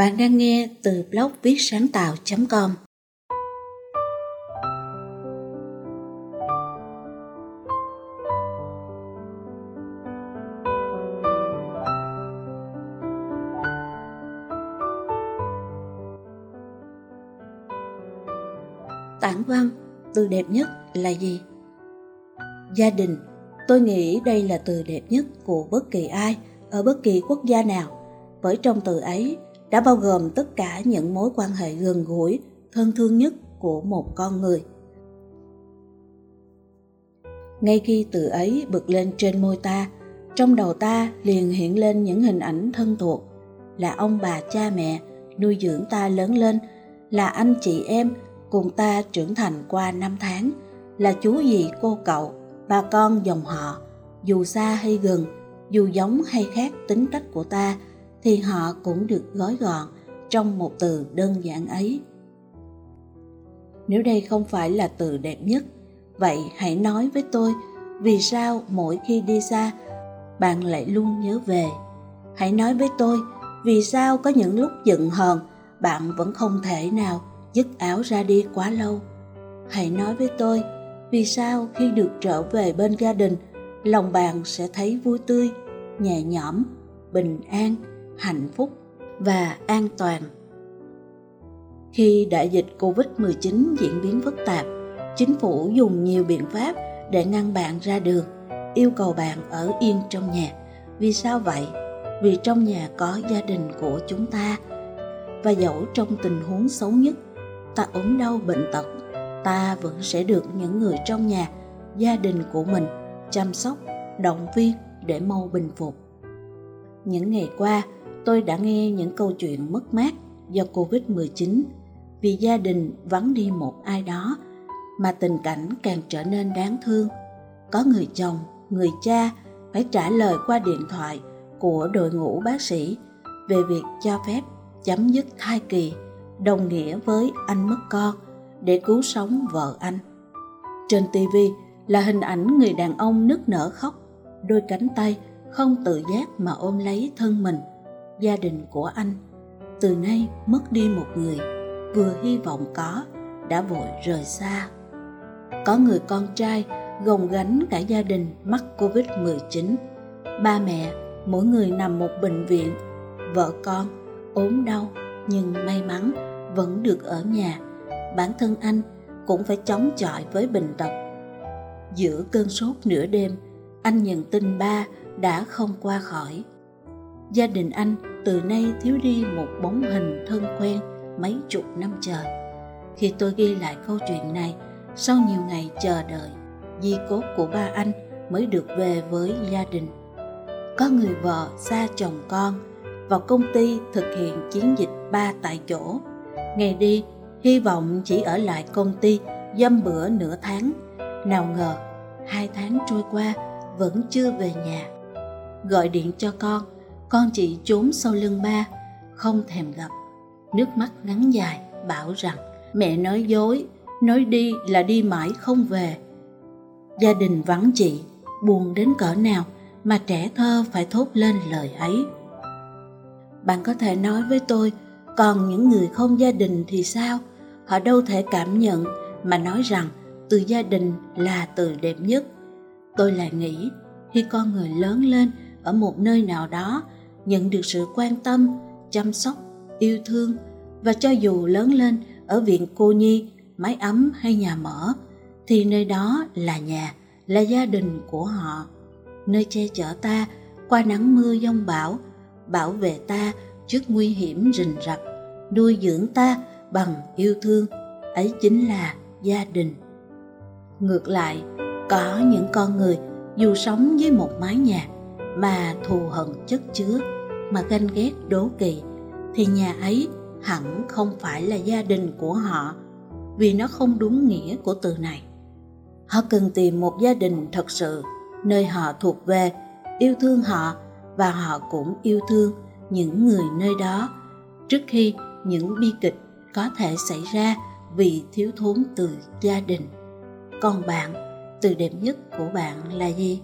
Bạn đang nghe từ blog viết sáng tạo.com Tản văn, từ đẹp nhất là gì? Gia đình, tôi nghĩ đây là từ đẹp nhất của bất kỳ ai ở bất kỳ quốc gia nào bởi trong từ ấy đã bao gồm tất cả những mối quan hệ gần gũi, thân thương nhất của một con người. Ngay khi từ ấy bực lên trên môi ta, trong đầu ta liền hiện lên những hình ảnh thân thuộc, là ông bà cha mẹ nuôi dưỡng ta lớn lên, là anh chị em cùng ta trưởng thành qua năm tháng, là chú dì cô cậu, bà con dòng họ, dù xa hay gần, dù giống hay khác tính cách của ta – thì họ cũng được gói gọn trong một từ đơn giản ấy. Nếu đây không phải là từ đẹp nhất, vậy hãy nói với tôi, vì sao mỗi khi đi xa, bạn lại luôn nhớ về? Hãy nói với tôi, vì sao có những lúc giận hờn, bạn vẫn không thể nào dứt áo ra đi quá lâu? Hãy nói với tôi, vì sao khi được trở về bên gia đình, lòng bạn sẽ thấy vui tươi, nhẹ nhõm, bình an hạnh phúc và an toàn. Khi đại dịch Covid-19 diễn biến phức tạp, chính phủ dùng nhiều biện pháp để ngăn bạn ra đường, yêu cầu bạn ở yên trong nhà. Vì sao vậy? Vì trong nhà có gia đình của chúng ta và dẫu trong tình huống xấu nhất, ta ốm đau bệnh tật, ta vẫn sẽ được những người trong nhà, gia đình của mình chăm sóc, động viên để mau bình phục. Những ngày qua, tôi đã nghe những câu chuyện mất mát do Covid-19 vì gia đình vắng đi một ai đó mà tình cảnh càng trở nên đáng thương. Có người chồng, người cha phải trả lời qua điện thoại của đội ngũ bác sĩ về việc cho phép chấm dứt thai kỳ đồng nghĩa với anh mất con để cứu sống vợ anh. Trên TV là hình ảnh người đàn ông nức nở khóc, đôi cánh tay không tự giác mà ôm lấy thân mình gia đình của anh. Từ nay mất đi một người, vừa hy vọng có, đã vội rời xa. Có người con trai gồng gánh cả gia đình mắc covid 19 ba mẹ, mỗi người nằm một bệnh viện. Vợ con ốm đau, nhưng may mắn vẫn được ở nhà. Bản thân anh cũng phải chống chọi với bệnh tật. Giữa cơn sốt nửa đêm, anh nhận tin ba đã không qua khỏi. Gia đình anh từ nay thiếu đi một bóng hình thân quen mấy chục năm trời khi tôi ghi lại câu chuyện này, sau nhiều ngày chờ đợi, di cốt của ba anh mới được về với gia đình. Có người vợ xa chồng con vào công ty thực hiện chiến dịch ba tại chỗ. Ngày đi, hy vọng chỉ ở lại công ty dăm bữa nửa tháng. Nào ngờ, hai tháng trôi qua vẫn chưa về nhà. Gọi điện cho con con chị trốn sau lưng ba, không thèm gặp. Nước mắt ngắn dài, bảo rằng, mẹ nói dối, nói đi là đi mãi không về. Gia đình vắng chị, buồn đến cỡ nào mà trẻ thơ phải thốt lên lời ấy. Bạn có thể nói với tôi, còn những người không gia đình thì sao? Họ đâu thể cảm nhận mà nói rằng từ gia đình là từ đẹp nhất. Tôi lại nghĩ, khi con người lớn lên ở một nơi nào đó nhận được sự quan tâm, chăm sóc, yêu thương và cho dù lớn lên ở viện cô nhi, mái ấm hay nhà mở, thì nơi đó là nhà, là gia đình của họ. Nơi che chở ta qua nắng mưa giông bão, bảo vệ ta trước nguy hiểm rình rập, nuôi dưỡng ta bằng yêu thương, ấy chính là gia đình. Ngược lại, có những con người dù sống với một mái nhà mà thù hận chất chứa mà ganh ghét đố kỵ, thì nhà ấy hẳn không phải là gia đình của họ, vì nó không đúng nghĩa của từ này. Họ cần tìm một gia đình thật sự, nơi họ thuộc về, yêu thương họ, và họ cũng yêu thương những người nơi đó, trước khi những bi kịch có thể xảy ra vì thiếu thốn từ gia đình. Còn bạn, từ đẹp nhất của bạn là gì?